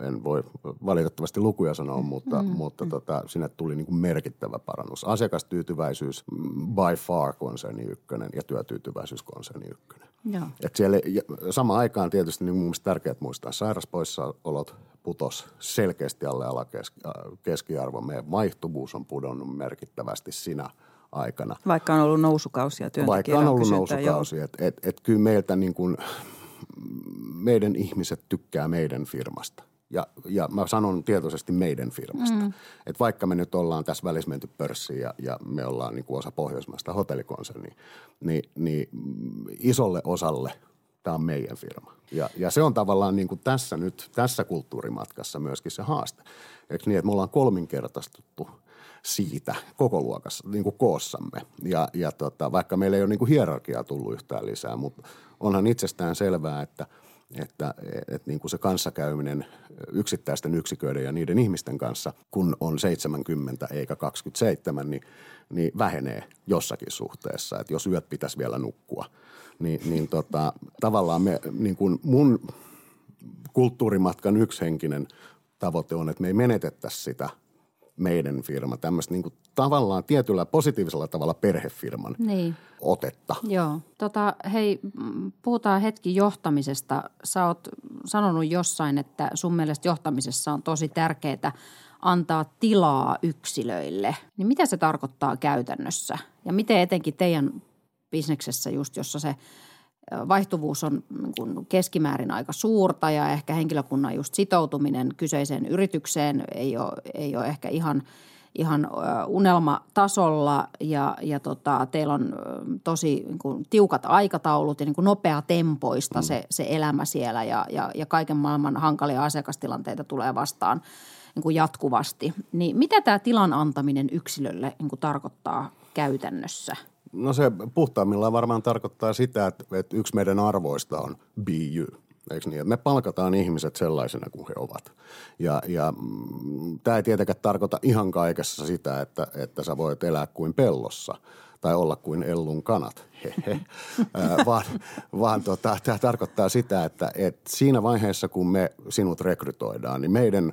en voi valitettavasti lukuja sanoa, mutta, mm, mutta mm. Tota, sinne tuli niin kuin merkittävä parannus. Asiakastyytyväisyys by far konserni ykkönen ja työtyytyväisyys konserni ykkönen. Joo. Et siellä, sama aikaan tietysti niin mun tärkeää muistaa, sairauspoissaolot putos selkeästi alle alakeskiarvo. Meidän vaihtuvuus on pudonnut merkittävästi sinä aikana. Vaikka on ollut nousukausia Vaikka on ollut nousukausia. Että et, et kyllä meiltä niin kuin, meidän ihmiset tykkää meidän firmasta. Ja, ja mä sanon tietoisesti meidän firmasta. Mm. Että vaikka me nyt ollaan tässä välissä menty pörssiin ja, ja me ollaan niin kuin osa pohjoismaista hotellikonsernia, niin, niin isolle osalle tämä on meidän firma. Ja, ja se on tavallaan niin kuin tässä nyt, tässä kulttuurimatkassa myöskin se haaste. Eikö niin, että me ollaan kolminkertaistuttu siitä koko luokassa, niin kuin koossamme. Ja, ja tota, vaikka meillä ei ole niin kuin hierarkiaa tullut yhtään lisää, mutta onhan itsestään selvää, että – että, että niin kuin se kanssakäyminen yksittäisten yksiköiden ja niiden ihmisten kanssa, kun on 70 eikä 27, niin, niin vähenee jossakin suhteessa. Että jos yöt pitäisi vielä nukkua, niin, niin tota, tavallaan me, niin kuin mun kulttuurimatkan yksihenkinen tavoite on, että me ei menetettäisi sitä – meidän firma, tämmöistä niin tavallaan tietyllä positiivisella tavalla perhefirman niin. otetta. Joo. Tota, hei, puhutaan hetki johtamisesta. Sä oot sanonut jossain, että sun mielestä johtamisessa on tosi tärkeää antaa tilaa yksilöille. Niin mitä se tarkoittaa käytännössä? Ja miten etenkin teidän bisneksessä just, jossa se – vaihtuvuus on niin keskimäärin aika suurta ja ehkä henkilökunnan just sitoutuminen kyseiseen yritykseen ei ole, ei ole ehkä ihan, ihan unelmatasolla ja, ja tota, teillä on tosi niin kuin, tiukat aikataulut ja niin kuin nopea tempoista mm. se, se elämä siellä ja, ja, ja kaiken maailman hankalia asiakastilanteita tulee vastaan niin kuin jatkuvasti. Niin mitä tämä tilan antaminen yksilölle niin kuin tarkoittaa käytännössä – No se puhtaimmillaan varmaan tarkoittaa sitä, että, että yksi meidän arvoista on be you. Eikö niin? Me palkataan ihmiset sellaisena kuin he ovat. Ja, ja mm, tämä ei tietenkään tarkoita ihan kaikessa sitä, että, että sä voit elää kuin pellossa – tai olla kuin Ellun kanat, [LAUGHS] vaan, vaan tota, tämä tarkoittaa sitä, että, että siinä vaiheessa, kun me sinut rekrytoidaan, niin meidän,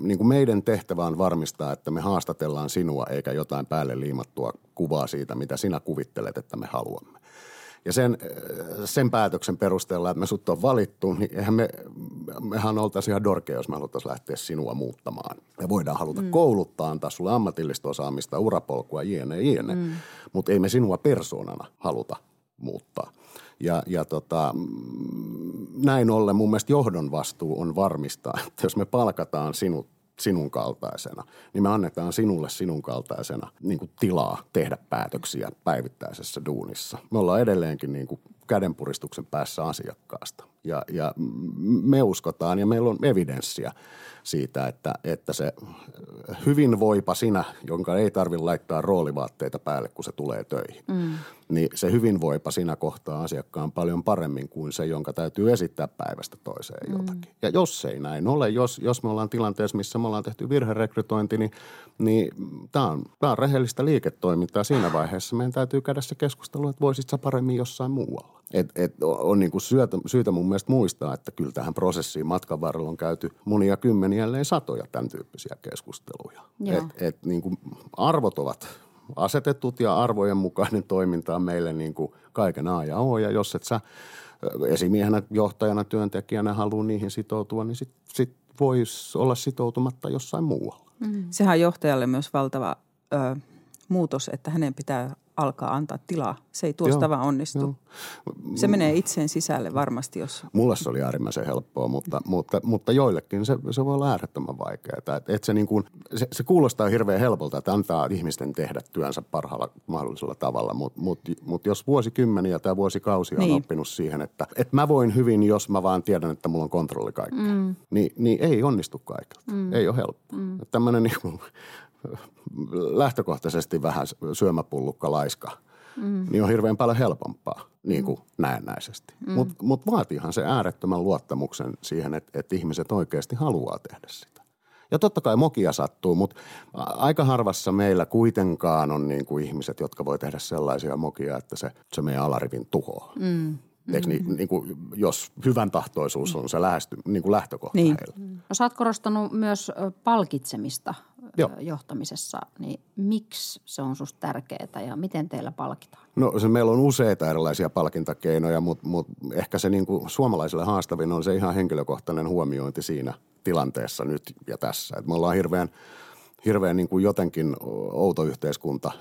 niin kuin meidän tehtävä on varmistaa, että me haastatellaan sinua eikä jotain päälle liimattua kuvaa siitä, mitä sinä kuvittelet, että me haluamme. Ja sen, sen päätöksen perusteella, että me sut on valittu, niin eihän me, mehän oltaisiin ihan dorkea, jos me haluttaisiin lähteä sinua muuttamaan. Ja voidaan haluta mm. kouluttaa, antaa sulle ammatillista osaamista, urapolkua, jne, jne. Mm. Mutta ei me sinua persoonana haluta muuttaa. Ja, ja tota, näin ollen mun mielestä johdon vastuu on varmistaa, että jos me palkataan sinut sinun kaltaisena, niin me annetaan sinulle sinun kaltaisena niin kuin tilaa tehdä päätöksiä päivittäisessä duunissa. Me ollaan edelleenkin niin kuin kädenpuristuksen päässä asiakkaasta. Ja, ja me uskotaan ja meillä on evidenssiä siitä, että, että se hyvinvoipa sinä, jonka ei tarvitse laittaa roolivaatteita päälle, kun se tulee töihin, mm. niin se hyvinvoipa sinä kohtaa asiakkaan paljon paremmin kuin se, jonka täytyy esittää päivästä toiseen mm. jotakin. Ja jos ei näin ole, jos, jos me ollaan tilanteessa, missä me ollaan tehty virherekrytointi, niin, niin tämä on, tää on rehellistä liiketoimintaa. Siinä vaiheessa meidän täytyy käydä se keskustelu, että voisit sä paremmin jossain muualla. Et, et on niin kuin syytä, syytä mun mielestä muistaa, että kyllä tähän prosessiin matkan varrella on käyty monia kymmeniä, ellei satoja tämän tyyppisiä keskusteluja. Et, et niin kuin arvot ovat asetetut ja arvojen mukainen toiminta on meille niin kuin kaiken A ja O. Ja jos et sä esimiehenä, johtajana, työntekijänä halua niihin sitoutua, niin sit, sit voisi olla sitoutumatta jossain muualla. Mm. Sehän on johtajalle myös valtava ö, muutos, että hänen pitää alkaa antaa tilaa. Se ei tuosta Joo, vaan onnistu. joo. Se menee itseen sisälle varmasti, jos Mulle se oli äärimmäisen helppoa, mutta, mutta, mutta joillekin se, se voi olla äärettömän vaikeaa. Et, et se, niin kuin, se, se kuulostaa hirveän helpolta, että antaa ihmisten tehdä työnsä parhaalla mahdollisella tavalla, mutta mut, mut jos vuosikymmeniä tai vuosikausia on Niin. oppinut siihen, että, että mä voin hyvin, jos mä vaan tiedän, että mulla on kontrolli kaikkeen, mm. niin, niin ei onnistu kaikilta. Mm. Ei ole helppo. Mm. Tämmöinen niin kuin, lähtökohtaisesti vähän syömäpullukka laiska, mm. niin on hirveän paljon helpompaa niin kuin mm. näennäisesti. Mm. Mutta mut vaatiihan se äärettömän luottamuksen siihen, että, että ihmiset oikeasti haluaa tehdä sitä. Ja totta kai mokia sattuu, mutta aika harvassa meillä kuitenkaan on niin kuin ihmiset, jotka voi tehdä sellaisia mokia, että se, se meidän alarivin tuhoaa. Mm. Eikö niin, niin kuin, jos hyvän tahtoisuus on se lähesty, niin kuin lähtökohta Niin. heillä. No sä oot korostanut myös palkitsemista Joo. johtamisessa, niin miksi se on susta tärkeää ja miten teillä palkitaan? No se, meillä on useita erilaisia palkintakeinoja, mutta, mutta ehkä se niin kuin suomalaisille haastavin on se ihan henkilökohtainen huomiointi siinä tilanteessa nyt ja tässä. Et me ollaan hirveän, hirveän niin kuin jotenkin outo yhteiskunta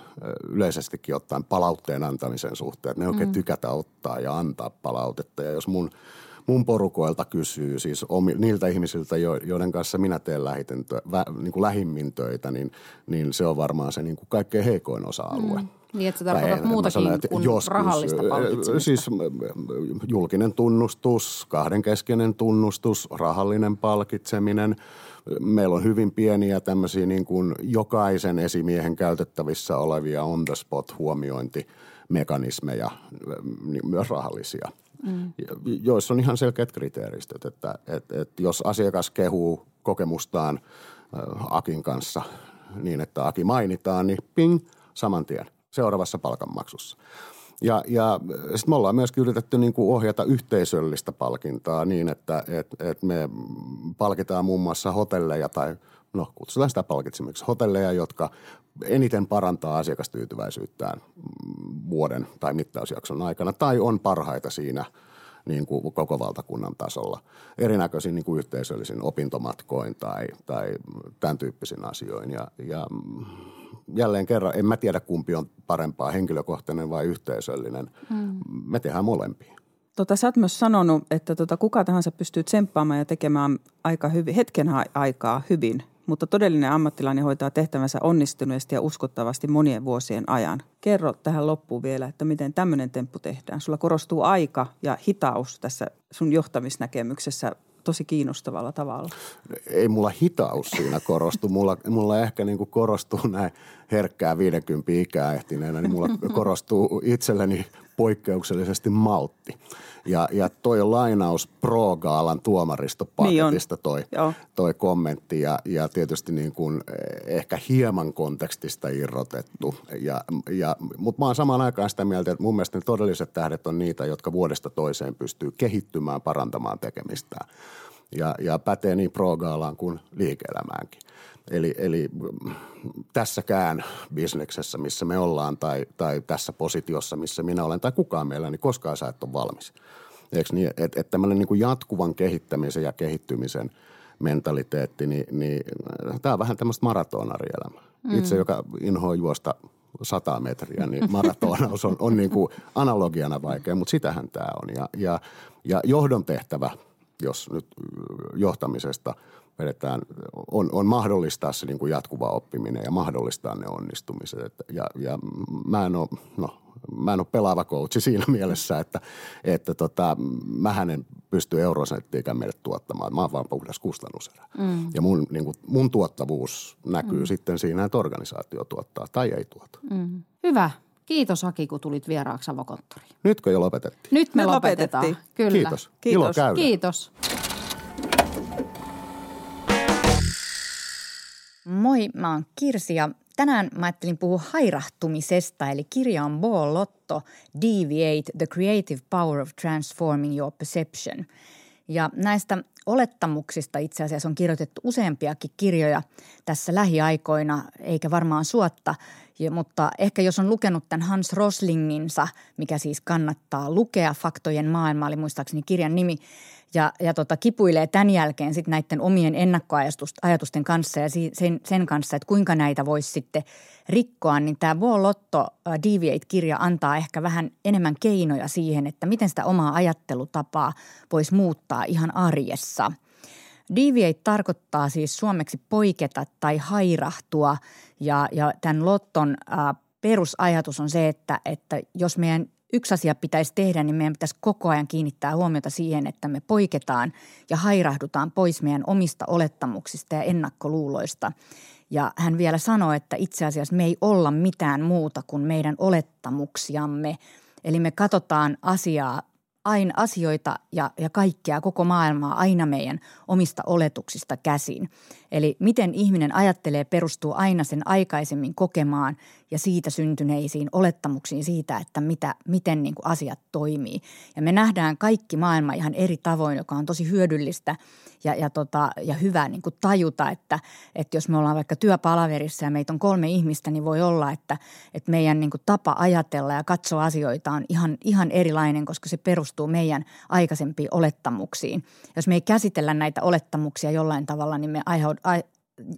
yleisestikin ottaen palautteen antamisen suhteen. Että ne oikein tykätä ottaa ja antaa palautetta. Ja jos mun, mun porukoilta kysyy, siis omi, niiltä ihmisiltä, jo, joiden kanssa minä teen lähiten, vä, niin kuin lähimmin töitä, niin, niin se on varmaan se niin kuin kaikkein heikoin osa-alue. Mm. Niin, että Tai tarkoitat en- mä muutakin sanon, että kuin joskus, rahallista palkitsemista. Siis julkinen tunnustus, kahdenkeskeinen tunnustus, rahallinen palkitseminen. Meillä on hyvin pieniä tämmöisiä niin kuin jokaisen esimiehen käytettävissä olevia on the spot huomiointimekanismeja, niin myös rahallisia. Mm. Joissa on ihan selkeät kriteeristöt, että, että, että jos asiakas kehuu kokemustaan ö, Akin kanssa niin, että Aki mainitaan, niin ping, saman tien seuraavassa palkanmaksussa. Ja, ja sitten me ollaan myöskin yritetty niin kuin ohjata yhteisöllistä palkintaa niin, että et, et me palkitaan muun muassa hotelleja tai no kutsutaan sitä palkitsemiksi, hotelleja, jotka eniten parantaa asiakastyytyväisyyttään vuoden tai mittausjakson aikana tai on parhaita siinä niin kuin koko valtakunnan tasolla. Erinäköisin niin kuin yhteisöllisin opintomatkoin tai, tai tämän tyyppisin asioin. Ja, ja jälleen kerran, en mä tiedä kumpi on parempaa, henkilökohtainen vai yhteisöllinen. Mm. Me tehdään molempia. Tota, sä oot myös sanonut, että tota, kuka tahansa pystyy tsemppaamaan ja tekemään aika hyvin, hetken aikaa hyvin, mutta todellinen ammattilainen hoitaa tehtävänsä onnistuneesti ja uskottavasti monien vuosien ajan. Kerro tähän loppuun vielä, että miten tämmöinen temppu tehdään. Sulla korostuu aika ja hitaus tässä sun johtamisnäkemyksessä tosi kiinnostavalla tavalla. Ei mulla hitaus siinä korostu. Mulla, mulla ehkä niin kuin korostuu näin herkkää 50 ikää ehtineenä, niin mulla korostuu itselleni poikkeuksellisesti maltti. Ja, ja toi on lainaus Pro-gaalan tuomaristopaketista toi, Joo. toi kommentti ja, ja tietysti niin kuin eh, ehkä hieman kontekstista irrotettu. Ja, ja, mutta mä oon samaan aikaan sitä mieltä, että mun mielestä ne todelliset tähdet on niitä, jotka vuodesta toiseen pystyy kehittymään, parantamaan tekemistään. Ja, ja pätee niin pro-gaalaan kuin liike-elämäänkin. Eli, eli tässäkään bisneksessä, missä me ollaan tai, tai tässä positiossa, missä minä olen tai kukaan meillä, niin koskaan sä et ole valmis. Eikö niin, että et tämmöinen niin jatkuvan kehittämisen ja kehittymisen mentaliteetti, niin, niin tämä on vähän tämmöistä maratonarielämää. Mm. Itse, joka inhoa juosta 100 metriä, niin maratonaus on, on niin kuin analogiana vaikea, mutta sitähän tämä on. Ja, ja, ja johdon tehtävä, jos nyt johtamisesta vedetään, on, on mahdollistaa se niin kuin jatkuva oppiminen ja mahdollistaa ne onnistumiset. Et- Ja, ja mä en ole, no, mä en ole pelaava coachi siinä mielessä, että, että tota, mähän en pysty eurosenttiikään meille tuottamaan. Mä oon vaan puhdas kustannuserä. Mm. Ja mun, niin kuin, mun tuottavuus näkyy mm. sitten siinä, että organisaatio tuottaa tai ei tuota. Mm. Hyvä. Kiitos Aki, kun tulit vieraaksi avokonttoriin. Nytkö jo lopetettiin? Nyt me, Me lopetetaan. lopetettiin. Kyllä. Kiitos. Kiitos. Ilo käydä. Kiitos. Moi, mä oon Kirsi ja tänään mä ajattelin puhua hairahtumisesta, eli kirja on Ball Lotto, Deviate, The Creative Power of Transforming Your Perception. Ja näistä olettamuksista itse asiassa on kirjoitettu useampiakin kirjoja tässä lähiaikoina, eikä varmaan suotta. Ja, mutta ehkä jos on lukenut tämän Hans Roslinginsa, mikä siis kannattaa lukea, Faktojen maailma oli muistaakseni kirjan nimi, ja, ja tota, kipuilee tämän jälkeen sitten näiden omien ennakkoajatusten kanssa ja sen, sen kanssa, että kuinka näitä voisi sitten rikkoa, niin tämä Lotto Deviate-kirja antaa ehkä vähän enemmän keinoja siihen, että miten sitä omaa ajattelutapaa voisi muuttaa ihan arjessa. Deviate tarkoittaa siis suomeksi poiketa tai hairahtua ja, ja tämän Lotton äh, perusajatus on se, että, että jos meidän yksi asia pitäisi tehdä, niin meidän pitäisi koko ajan kiinnittää huomiota siihen, että me poiketaan ja hairahdutaan pois meidän omista olettamuksista ja ennakkoluuloista. Ja hän vielä sanoi, että itse asiassa me ei olla mitään muuta kuin meidän olettamuksiamme. Eli me katsotaan asiaa aina asioita ja, ja kaikkea, koko maailmaa aina meidän omista oletuksista käsin. Eli miten ihminen ajattelee perustuu aina sen aikaisemmin kokemaan ja siitä syntyneisiin olettamuksiin siitä, että mitä, miten niin kuin asiat toimii. Ja me nähdään kaikki maailma ihan eri tavoin, joka on tosi hyödyllistä ja, ja, tota, ja hyvä niin kuin tajuta, että, että jos me ollaan vaikka työpalaverissa ja meitä on kolme ihmistä, niin voi olla, että, että meidän niin kuin tapa ajatella ja katsoa asioita on ihan, ihan erilainen, koska se perustuu meidän aikaisempiin olettamuksiin. Jos me ei käsitellä näitä olettamuksia jollain tavalla, niin me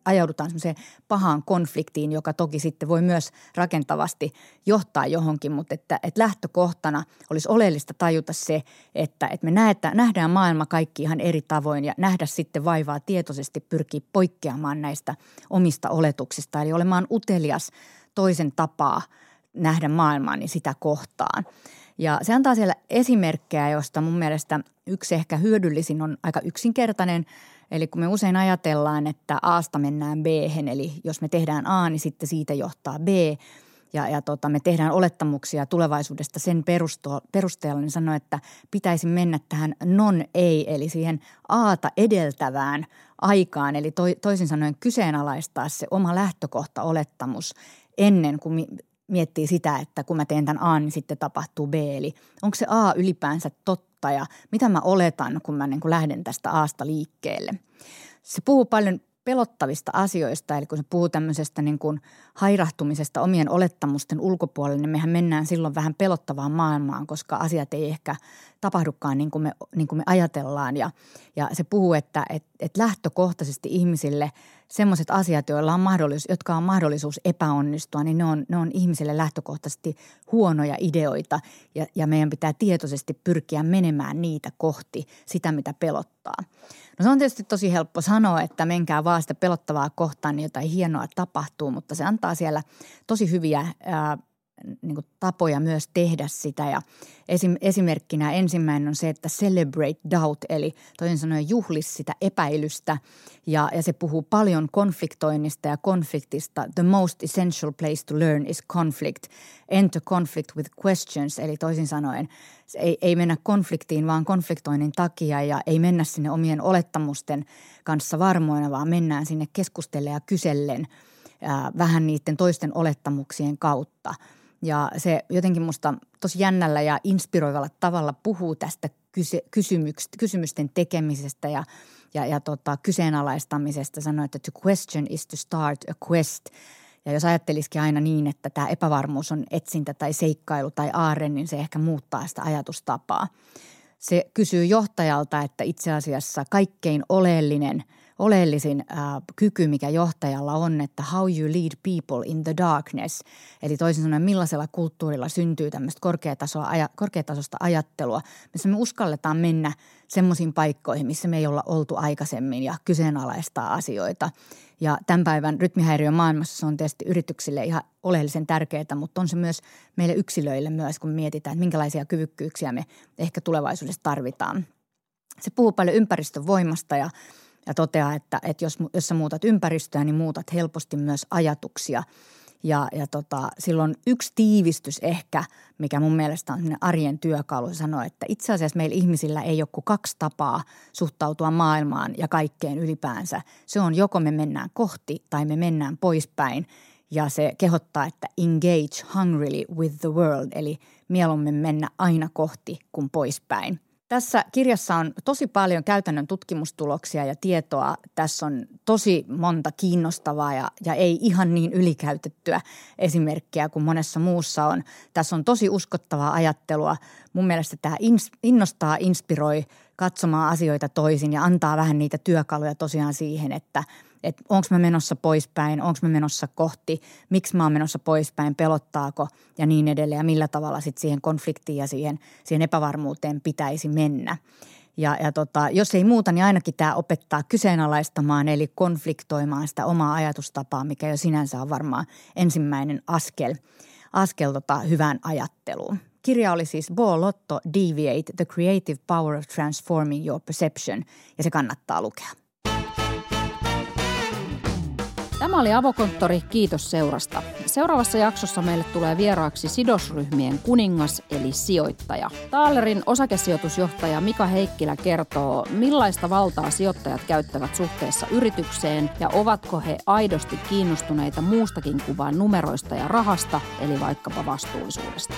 ajaudutaan semmoiseen pahaan konfliktiin, joka toki sitten voi myös rakentavasti johtaa johonkin, mutta että, että lähtökohtana olisi oleellista tajuta se, että, että me näetä, nähdään maailma kaikki ihan eri tavoin ja nähdä sitten vaivaa tietoisesti pyrkii poikkeamaan näistä omista oletuksista, eli olemaan utelias toisen tapaa nähdä maailmaa, niin sitä kohtaan. Ja se antaa siellä esimerkkejä, josta mun mielestä yksi ehkä hyödyllisin on aika yksinkertainen – Eli kun me usein ajatellaan, että Aasta mennään b eli jos me tehdään A, niin sitten siitä johtaa B, ja, ja tota, me tehdään olettamuksia tulevaisuudesta sen perusteella, niin sanoo, että pitäisi mennä tähän non-ei, eli siihen aata edeltävään aikaan, eli to, toisin sanoen kyseenalaistaa se oma lähtökohta-olettamus ennen kuin miettii sitä, että kun mä teen tämän A, niin sitten tapahtuu B. Eli onko se A ylipäänsä totta ja mitä mä oletan, kun mä niin kuin lähden tästä Aasta liikkeelle. Se puhuu paljon pelottavista asioista, eli kun se puhuu tämmöisestä niin kuin hairahtumisesta omien olettamusten ulkopuolelle, niin mehän mennään silloin vähän pelottavaan maailmaan, koska asiat ei ehkä tapahdukaan niin kuin me, niin kuin me ajatellaan. Ja, ja se puhuu, että et, et lähtökohtaisesti ihmisille semmoiset asiat, joilla on mahdollisuus, jotka on mahdollisuus epäonnistua, niin ne on, ne on ihmisille lähtökohtaisesti huonoja ideoita ja, ja meidän pitää tietoisesti pyrkiä menemään niitä kohti sitä, mitä pelottaa. No se on tietysti tosi helppo sanoa, että menkää vaan sitä pelottavaa kohtaan, niin jotain hienoa tapahtuu, mutta se antaa siellä tosi hyviä ää, niin kuin tapoja myös tehdä sitä. Ja esim, esimerkkinä ensimmäinen on se, että celebrate doubt, eli toisin sanoen juhlis sitä epäilystä. Ja, ja se puhuu paljon konfliktoinnista ja konfliktista. The most essential place to learn is conflict. Enter conflict with questions, eli toisin sanoen ei, ei mennä konfliktiin, vaan konfliktoinnin takia ja ei mennä sinne omien olettamusten kanssa varmoina, vaan mennään sinne keskustellen ja kysellen vähän niiden toisten olettamuksien kautta – ja se jotenkin musta tosi jännällä ja inspiroivalla tavalla puhuu tästä kysymysten tekemisestä ja, ja, ja tota, kyseenalaistamisesta. Sanoi, että to question is to start a quest. Ja jos ajattelisikin aina niin, että tämä epävarmuus on etsintä tai seikkailu tai aarre, niin se ehkä muuttaa sitä ajatustapaa. Se kysyy johtajalta, että itse asiassa kaikkein oleellinen – oleellisin äh, kyky, mikä johtajalla on, että how you lead people in the darkness. Eli toisin sanoen, millaisella kulttuurilla syntyy tämmöistä korkeatasoa, korkeatasosta ajattelua, missä me uskalletaan mennä semmoisiin paikkoihin, missä me ei olla oltu aikaisemmin ja kyseenalaistaa asioita. Ja tämän päivän rytmihäiriön maailmassa se on tietysti yrityksille ihan oleellisen tärkeää, mutta on se myös meille yksilöille myös, kun mietitään, että minkälaisia kyvykkyyksiä me ehkä tulevaisuudessa tarvitaan. Se puhuu paljon ympäristön voimasta ja ja toteaa, että, että jos, jos sä muutat ympäristöä, niin muutat helposti myös ajatuksia. Ja, ja tota, silloin yksi tiivistys ehkä, mikä mun mielestä on arjen työkalu, sanoa, että itse asiassa meillä ihmisillä ei ole kuin kaksi tapaa suhtautua maailmaan ja kaikkeen ylipäänsä. Se on joko me mennään kohti tai me mennään poispäin. Ja se kehottaa, että engage hungrily with the world, eli mieluummin mennä aina kohti kuin poispäin. Tässä kirjassa on tosi paljon käytännön tutkimustuloksia ja tietoa. Tässä on tosi monta kiinnostavaa ja, ja ei ihan niin ylikäytettyä esimerkkiä kuin monessa muussa on. Tässä on tosi uskottavaa ajattelua. Mun mielestä tämä innostaa, inspiroi katsomaan asioita toisin ja antaa vähän niitä työkaluja tosiaan siihen, että – että onko mä menossa poispäin, onko mä menossa kohti, miksi mä oon menossa poispäin, pelottaako ja niin edelleen ja millä tavalla sitten siihen konfliktiin ja siihen, siihen epävarmuuteen pitäisi mennä. Ja, ja tota, jos ei muuta, niin ainakin tämä opettaa kyseenalaistamaan eli konfliktoimaan sitä omaa ajatustapaa, mikä jo sinänsä on varmaan ensimmäinen askel, askel tota hyvään ajatteluun. Kirja oli siis Bo Lotto Deviate, The Creative Power of Transforming Your Perception ja se kannattaa lukea. Tämä oli Avokonttori, kiitos seurasta. Seuraavassa jaksossa meille tulee vieraaksi sidosryhmien kuningas eli sijoittaja. Taalerin osakesijoitusjohtaja Mika Heikkilä kertoo, millaista valtaa sijoittajat käyttävät suhteessa yritykseen ja ovatko he aidosti kiinnostuneita muustakin kuin vain numeroista ja rahasta, eli vaikkapa vastuullisuudesta.